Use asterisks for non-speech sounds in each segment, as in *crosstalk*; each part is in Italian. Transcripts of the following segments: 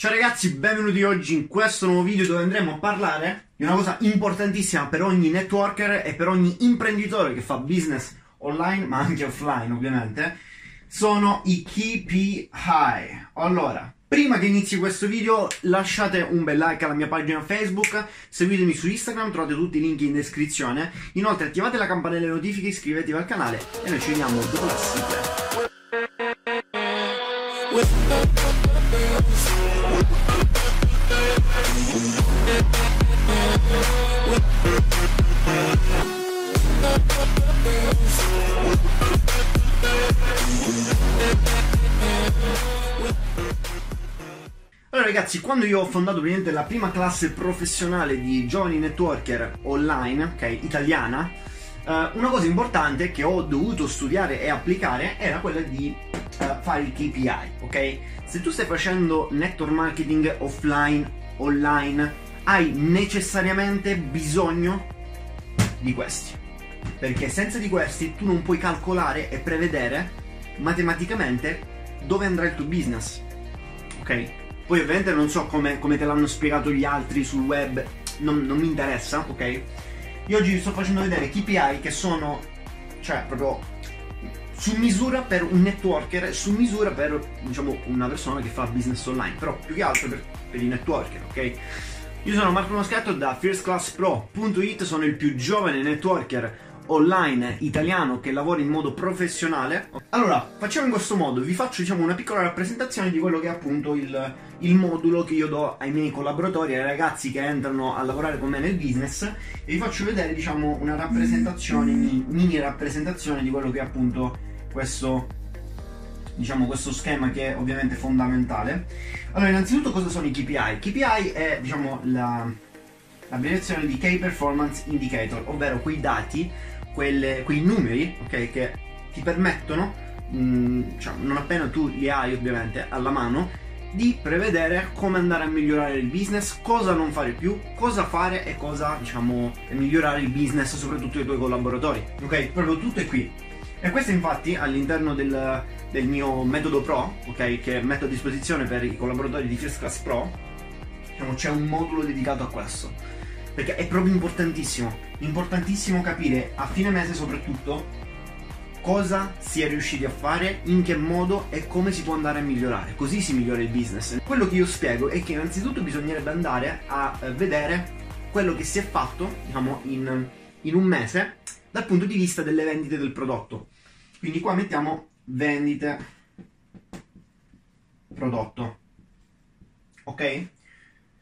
Ciao ragazzi, benvenuti oggi in questo nuovo video dove andremo a parlare di una cosa importantissima per ogni networker e per ogni imprenditore che fa business online ma anche offline ovviamente, sono i KPI. Allora, prima che inizi questo video lasciate un bel like alla mia pagina Facebook, seguitemi su Instagram, trovate tutti i link in descrizione, inoltre attivate la campanella delle notifiche, iscrivetevi al canale e noi ci vediamo dopo la sigla. Allora ragazzi, quando io ho fondato la prima classe professionale di giovani networker online, ok, italiana, uh, una cosa importante che ho dovuto studiare e applicare era quella di uh, fare il KPI, ok? Se tu stai facendo network marketing offline, online, hai necessariamente bisogno di questi. Perché senza di questi tu non puoi calcolare e prevedere matematicamente dove andrà il tuo business. Ok? Poi ovviamente non so come, come te l'hanno spiegato gli altri sul web, non, non mi interessa, ok? Io oggi vi sto facendo vedere KPI che sono, cioè proprio su misura per un networker, su misura per diciamo una persona che fa business online, però più che altro per, per i networker, ok? Io sono Marco Moscato da firstclasspro.it, sono il più giovane networker online italiano che lavora in modo professionale. Allora, facciamo in questo modo, vi faccio diciamo una piccola rappresentazione di quello che è appunto il, il modulo che io do ai miei collaboratori, ai ragazzi che entrano a lavorare con me nel business e vi faccio vedere diciamo una rappresentazione, mini rappresentazione di quello che è appunto questo diciamo questo schema che è ovviamente fondamentale. Allora, innanzitutto cosa sono i KPI? KPI è diciamo la, l'abbreviazione di Key Performance Indicator, ovvero quei dati quelle, quei numeri okay, che ti permettono, mh, mm, cioè, non appena tu li hai ovviamente alla mano, di prevedere come andare a migliorare il business, cosa non fare più, cosa fare e cosa diciamo migliorare il business soprattutto dei tuoi collaboratori. Ok? Proprio tutto è qui. E questo infatti all'interno del, del mio metodo Pro, ok, che metto a disposizione per i collaboratori di First Class Pro, diciamo, c'è un modulo dedicato a questo perché è proprio importantissimo. Importantissimo capire a fine mese soprattutto cosa si è riusciti a fare, in che modo e come si può andare a migliorare. Così si migliora il business. Quello che io spiego è che innanzitutto bisognerebbe andare a eh, vedere quello che si è fatto, diciamo, in, in un mese dal punto di vista delle vendite del prodotto. Quindi qua mettiamo vendite prodotto. Ok?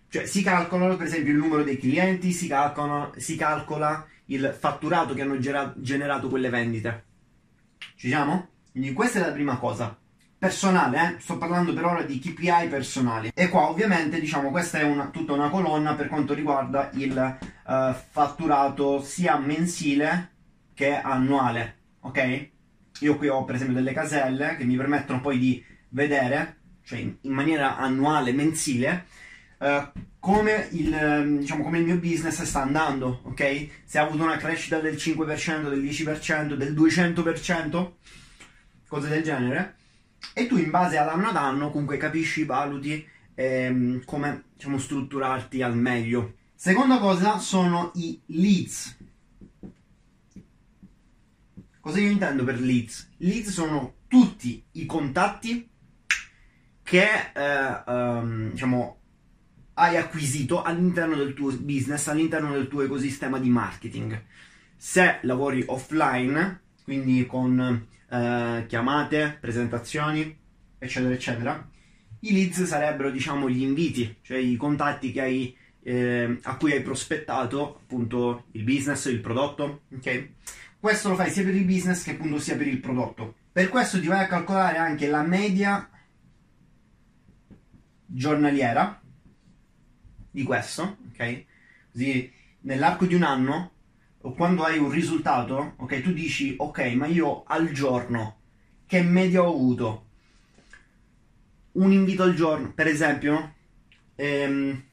Cioè si calcolano per esempio il numero dei clienti, si, calcolano, si calcola il fatturato che hanno generato quelle vendite. Ci siamo? Quindi questa è la prima cosa. Personale, eh? sto parlando per ora di KPI personali. E qua ovviamente diciamo questa è una, tutta una colonna per quanto riguarda il uh, fatturato sia mensile che annuale. Ok? Io qui ho per esempio delle caselle che mi permettono poi di vedere, cioè in, maniera annuale, mensile, uh, come, il, ehm, diciamo, come il mio business sta andando, ok? Se ha avuto una crescita del 5%, del 10%, del 200%, cose del genere, e tu in base all'anno ad anno comunque capisci, valuti ehm, come diciamo, strutturarti al meglio. Seconda cosa sono i leads. Cosa io intendo per leads? Leads sono tutti i contatti che eh, um, diciamo hai acquisito all'interno del tuo business, all'interno del tuo ecosistema di marketing. Se lavori offline, quindi con eh, chiamate, presentazioni, eccetera, eccetera, i leads sarebbero, diciamo, gli inviti, cioè i contatti hai, eh, a cui hai prospettato appunto il business, il prodotto, ok? Questo lo fai sia per il business che appunto sia per il prodotto. Per questo ti vai a calcolare anche la media giornaliera di questo, ok? Così nell'arco di un anno, o quando hai un risultato, ok, tu dici, ok, ma io al giorno che media ho avuto? Un invito al giorno, per esempio, ehm,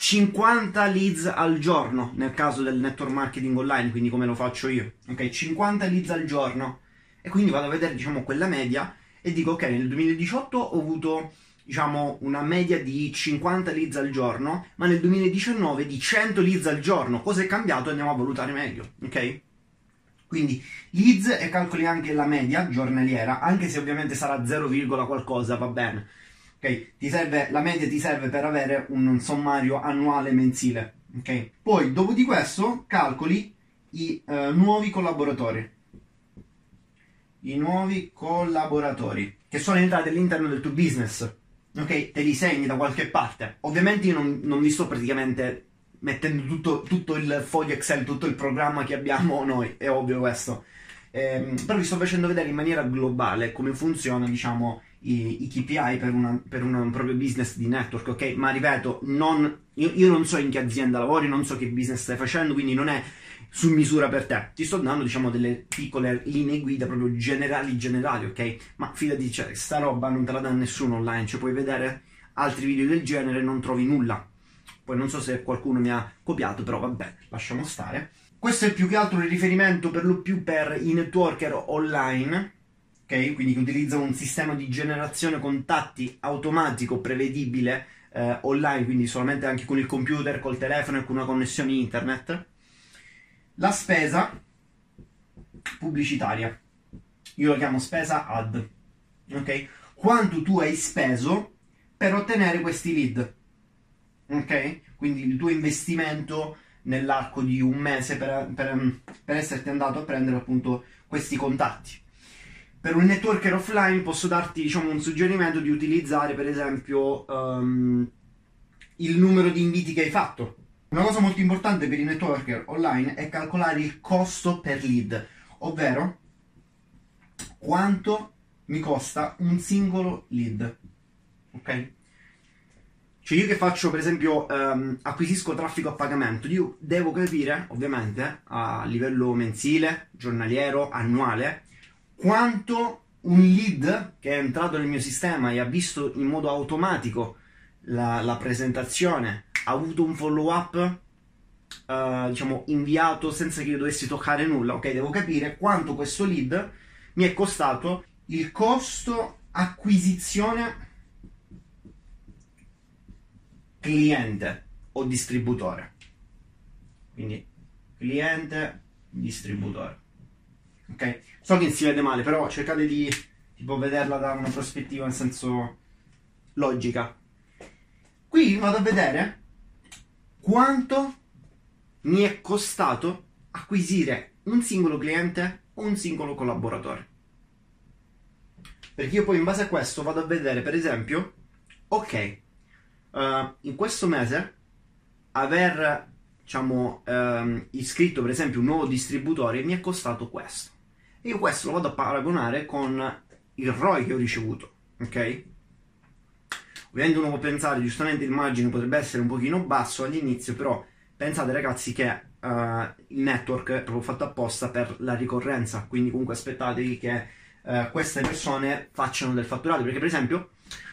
50 leads al giorno nel caso del network marketing online, quindi come lo faccio io, ok? 50 leads al giorno e quindi vado a vedere, diciamo, quella media e dico, ok, nel 2018 ho avuto diciamo una media di 50 leads al giorno, ma nel 2019 di 100 leads al giorno. Cosa è cambiato? Andiamo a valutare meglio, ok? Quindi leads e calcoli anche la media giornaliera, anche se ovviamente sarà 0, qualcosa, va bene. Ok? Ti serve, la media ti serve per avere un sommario annuale mensile. Ok? Poi, dopo di questo, calcoli i uh, nuovi collaboratori. I nuovi collaboratori che sono entrati all'interno del tuo business. Ok? Te li segni da qualche parte. Ovviamente io non, non vi sto praticamente mettendo tutto, tutto, il foglio Excel, tutto il programma che abbiamo *laughs* noi, è ovvio questo. Eh, però vi sto facendo vedere in maniera globale come funziona, diciamo, i, i KPI per, una, per un proprio business di network, ok? Ma ripeto, non, io, io, non so in che azienda lavori, non so che business stai facendo, quindi non è su misura per te. Ti sto dando, diciamo, delle piccole linee guida proprio generali, generali, ok? Ma fidati, cioè, sta roba non te la dà nessuno online, cioè puoi vedere altri video del genere e non trovi nulla poi non so se qualcuno mi ha copiato, però vabbè, lasciamo stare. Questo è più che altro il riferimento per lo più per i networker online, ok? Quindi che utilizzano un sistema di generazione contatti automatico, prevedibile, eh, online, quindi solamente anche con il computer, col telefono e con una connessione internet. La spesa pubblicitaria. Io la chiamo spesa ad. Ok? Quanto tu hai speso per ottenere questi lead ok? Quindi il tuo investimento nell'arco di un mese per, per, per esserti andato a prendere appunto questi contatti. Per un networker offline posso darti diciamo, un suggerimento di utilizzare per esempio um, il numero di inviti che hai fatto. Una cosa molto importante per i networker online è calcolare il costo per lead, ovvero quanto mi costa un singolo lead. Ok? Cioè io che faccio, per esempio, um, acquisisco traffico a pagamento, io devo capire, ovviamente, a livello mensile, giornaliero, annuale, quanto un lead che è entrato nel mio sistema e ha visto in modo automatico la, la presentazione, ha avuto un follow up, uh, diciamo, inviato senza che io dovessi toccare nulla, ok? Devo capire quanto questo lead mi è costato il costo acquisizione cliente o distributore. Quindi cliente, distributore. Ok? So che si vede male, però cercate di tipo, vederla da una prospettiva in senso logica. Qui vado a vedere quanto mi è costato acquisire un singolo cliente o un singolo collaboratore. Perché io poi in base a questo vado a vedere, per esempio, ok, uh, in questo mese aver diciamo, um, iscritto per esempio un nuovo distributore mi è costato questo. Io questo lo vado a paragonare con il ROI che ho ricevuto, ok? Ovviamente uno può pensare, giustamente il margine potrebbe essere un pochino basso all'inizio, però pensate ragazzi che uh, il network è proprio fatto apposta per la ricorrenza, quindi comunque aspettatevi che uh, queste persone facciano del fatturato, perché per esempio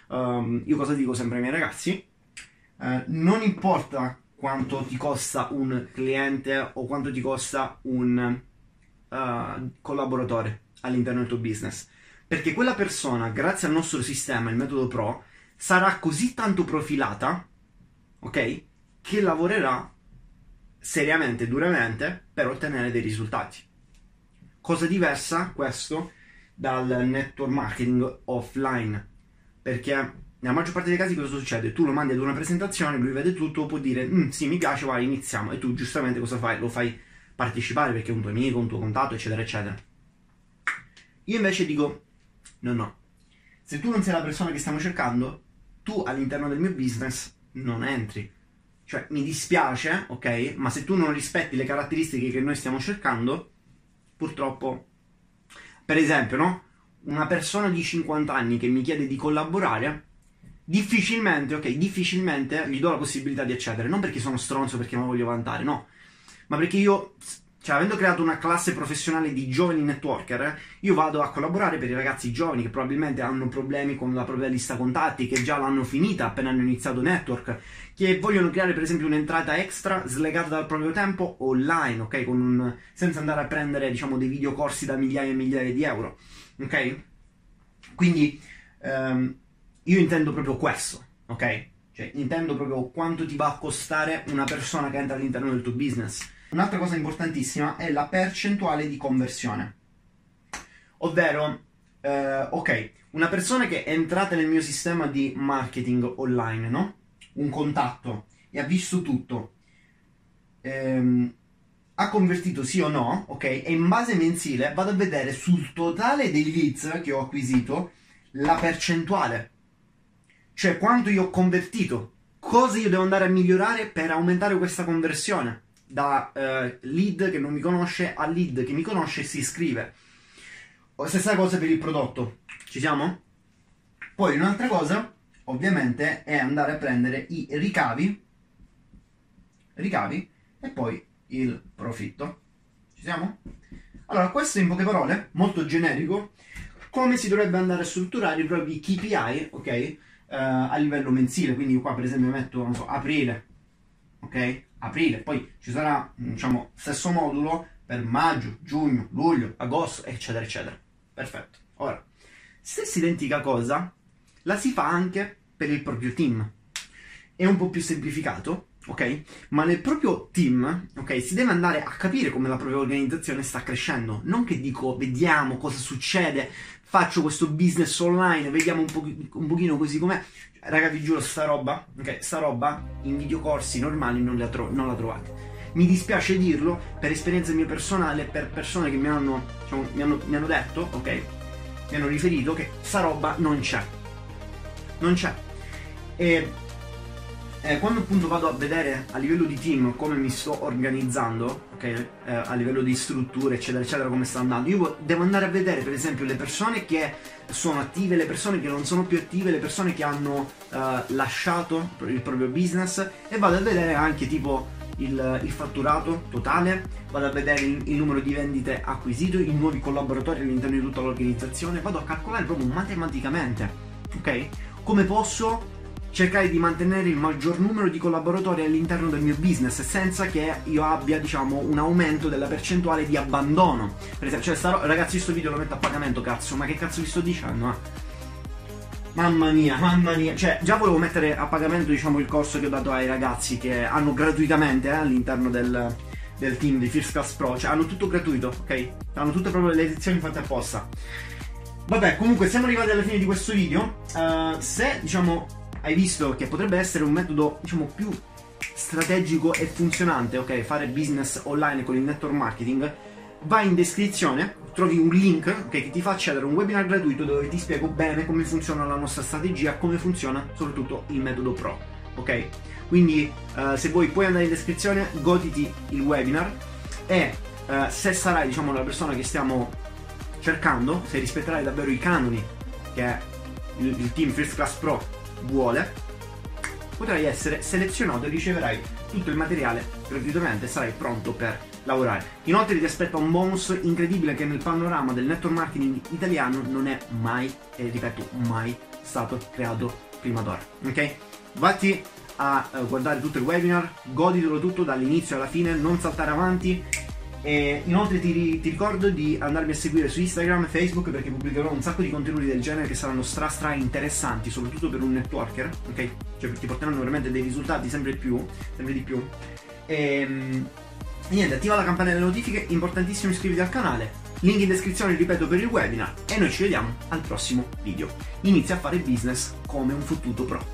um, io cosa dico sempre ai miei ragazzi? Uh, non importa quanto ti costa un cliente o quanto ti costa un uh, collaboratore all'interno del tuo business, perché quella persona, grazie al nostro sistema, il metodo Pro, sarà così tanto profilata, ok, che lavorerà seriamente, duramente per ottenere dei risultati. Cosa diversa questo dal network marketing offline perché nella maggior parte dei casi cosa succede? Tu lo mandi ad una presentazione, lui vede tutto, può dire mm, sì mi piace, vai iniziamo e tu giustamente cosa fai? Lo fai partecipare perché è un tuo amico, un tuo contatto eccetera eccetera. Io invece dico no no, se tu non sei la persona che stiamo cercando, tu all'interno del mio business non entri. Cioè, mi dispiace, ok? Ma se tu non rispetti le caratteristiche che noi stiamo cercando, purtroppo... Per esempio, no? una persona di 50 anni che mi chiede di collaborare, difficilmente, ok, difficilmente gli do la possibilità di accedere. Non perché sono stronzo, perché mi voglio vantare, no. Ma perché io, cioè, avendo creato una classe professionale di giovani networker, io vado a collaborare per i ragazzi giovani che probabilmente hanno problemi con la propria lista contatti, che già l'hanno finita appena hanno iniziato network, che vogliono creare per esempio un'entrata extra slegata dal proprio tempo online, ok? Un, senza andare a prendere, diciamo, dei videocorsi da migliaia e migliaia di euro ok? Quindi, um, io intendo proprio questo, ok? Cioè, intendo proprio quanto ti va a costare una persona che entra all'interno del tuo business. Un'altra cosa importantissima è la percentuale di conversione. Ovvero, eh, ok, una persona che è entrata nel mio sistema di marketing online, no? Un contatto e ha visto tutto. Ehm, ha convertito sì o no, ok? E in base mensile vado a vedere sul totale dei leads che ho acquisito la percentuale. Cioè quanto io ho convertito, cosa io devo andare a migliorare per aumentare questa conversione da uh, lead che non mi conosce a lead che mi conosce e si iscrive. Stessa cosa per il prodotto. Ci siamo? Poi un'altra cosa, ovviamente, è andare a prendere i ricavi, ricavi e poi il profitto. Ci siamo? Allora, questo in poche parole, molto generico, come si dovrebbe andare a strutturare i propri KPI, ok? Uh, a livello mensile, quindi qua per esempio metto, so, aprile, ok? Aprile, poi ci sarà, diciamo, stesso modulo per maggio, giugno, luglio, agosto, eccetera, eccetera. Perfetto. Ora, stessa identica cosa la si fa anche per il proprio team. È un po' più semplificato, ok? Ma nel proprio team, ok, si deve andare a capire come la propria organizzazione sta crescendo. Non che dico, vediamo cosa succede, faccio questo business online, vediamo un, po- un pochino così com'è. Raga, vi giuro, sta roba, ok, sta roba in videocorsi normali non la, tro- non la trovate. Mi dispiace dirlo per esperienza mia personale, per persone che mi hanno, diciamo, mi hanno, mi hanno detto, ok, mi hanno riferito che sta roba non c'è. Non c'è. E eh, quando appunto vado a vedere a livello di team come mi sto organizzando, ok, eh, a livello di strutture, eccetera, eccetera, come sta andando, io devo andare a vedere per esempio le persone che sono attive, le persone che non sono più attive, le persone che hanno eh, lasciato il proprio business e vado a vedere anche tipo il, il, fatturato totale, vado a vedere il, il, numero di vendite acquisito, i nuovi collaboratori all'interno di tutta l'organizzazione, vado a calcolare proprio matematicamente, ok? Come posso cercare di mantenere il maggior numero di collaboratori all'interno del mio business senza che io abbia diciamo un aumento della percentuale di abbandono per esempio cioè starò, ragazzi questo video lo metto a pagamento cazzo ma che cazzo vi sto dicendo eh? Mamma mia, mamma mia, cioè già volevo mettere a pagamento diciamo il corso che ho dato ai ragazzi che hanno gratuitamente eh, all'interno del, del team di First Class Pro, cioè hanno tutto gratuito, ok? Hanno tutte proprio le lezioni fatte apposta. Vabbè, comunque siamo arrivati alla fine di questo video. Uh, se diciamo hai visto che potrebbe essere un metodo, diciamo, più strategico e funzionante, ok? Fare business online con il network marketing, vai in descrizione, trovi un link okay, che ti fa accedere a un webinar gratuito dove ti spiego bene come funziona la nostra strategia, come funziona soprattutto il metodo pro, ok? Quindi uh, se vuoi puoi andare in descrizione, goditi il webinar e uh, se sarai diciamo la persona che stiamo cercando, se rispetterai davvero i canoni che il, il team First Class Pro vuole, potrai essere selezionato e riceverai tutto il materiale gratuitamente, sarai pronto per lavorare. Inoltre ti aspetta un bonus incredibile che nel panorama del network marketing italiano non è mai, e ripeto, mai stato creato prima d'ora. Ok? Vatti a uh, guardare tutto il webinar, goditelo tutto dall'inizio alla fine, non saltare avanti e inoltre ti, ti, ricordo di andarmi a seguire su Instagram e Facebook perché pubblicherò un sacco di contenuti del genere che saranno stra stra interessanti, soprattutto per un networker, ok? Cioè ti porteranno veramente dei risultati sempre più, sempre di più. Ehm, e niente, attiva la campanella delle notifiche, importantissimo iscriviti al canale, link in descrizione, ripeto, per il webinar e noi ci vediamo al prossimo video. Inizia a fare business come un fottuto pro.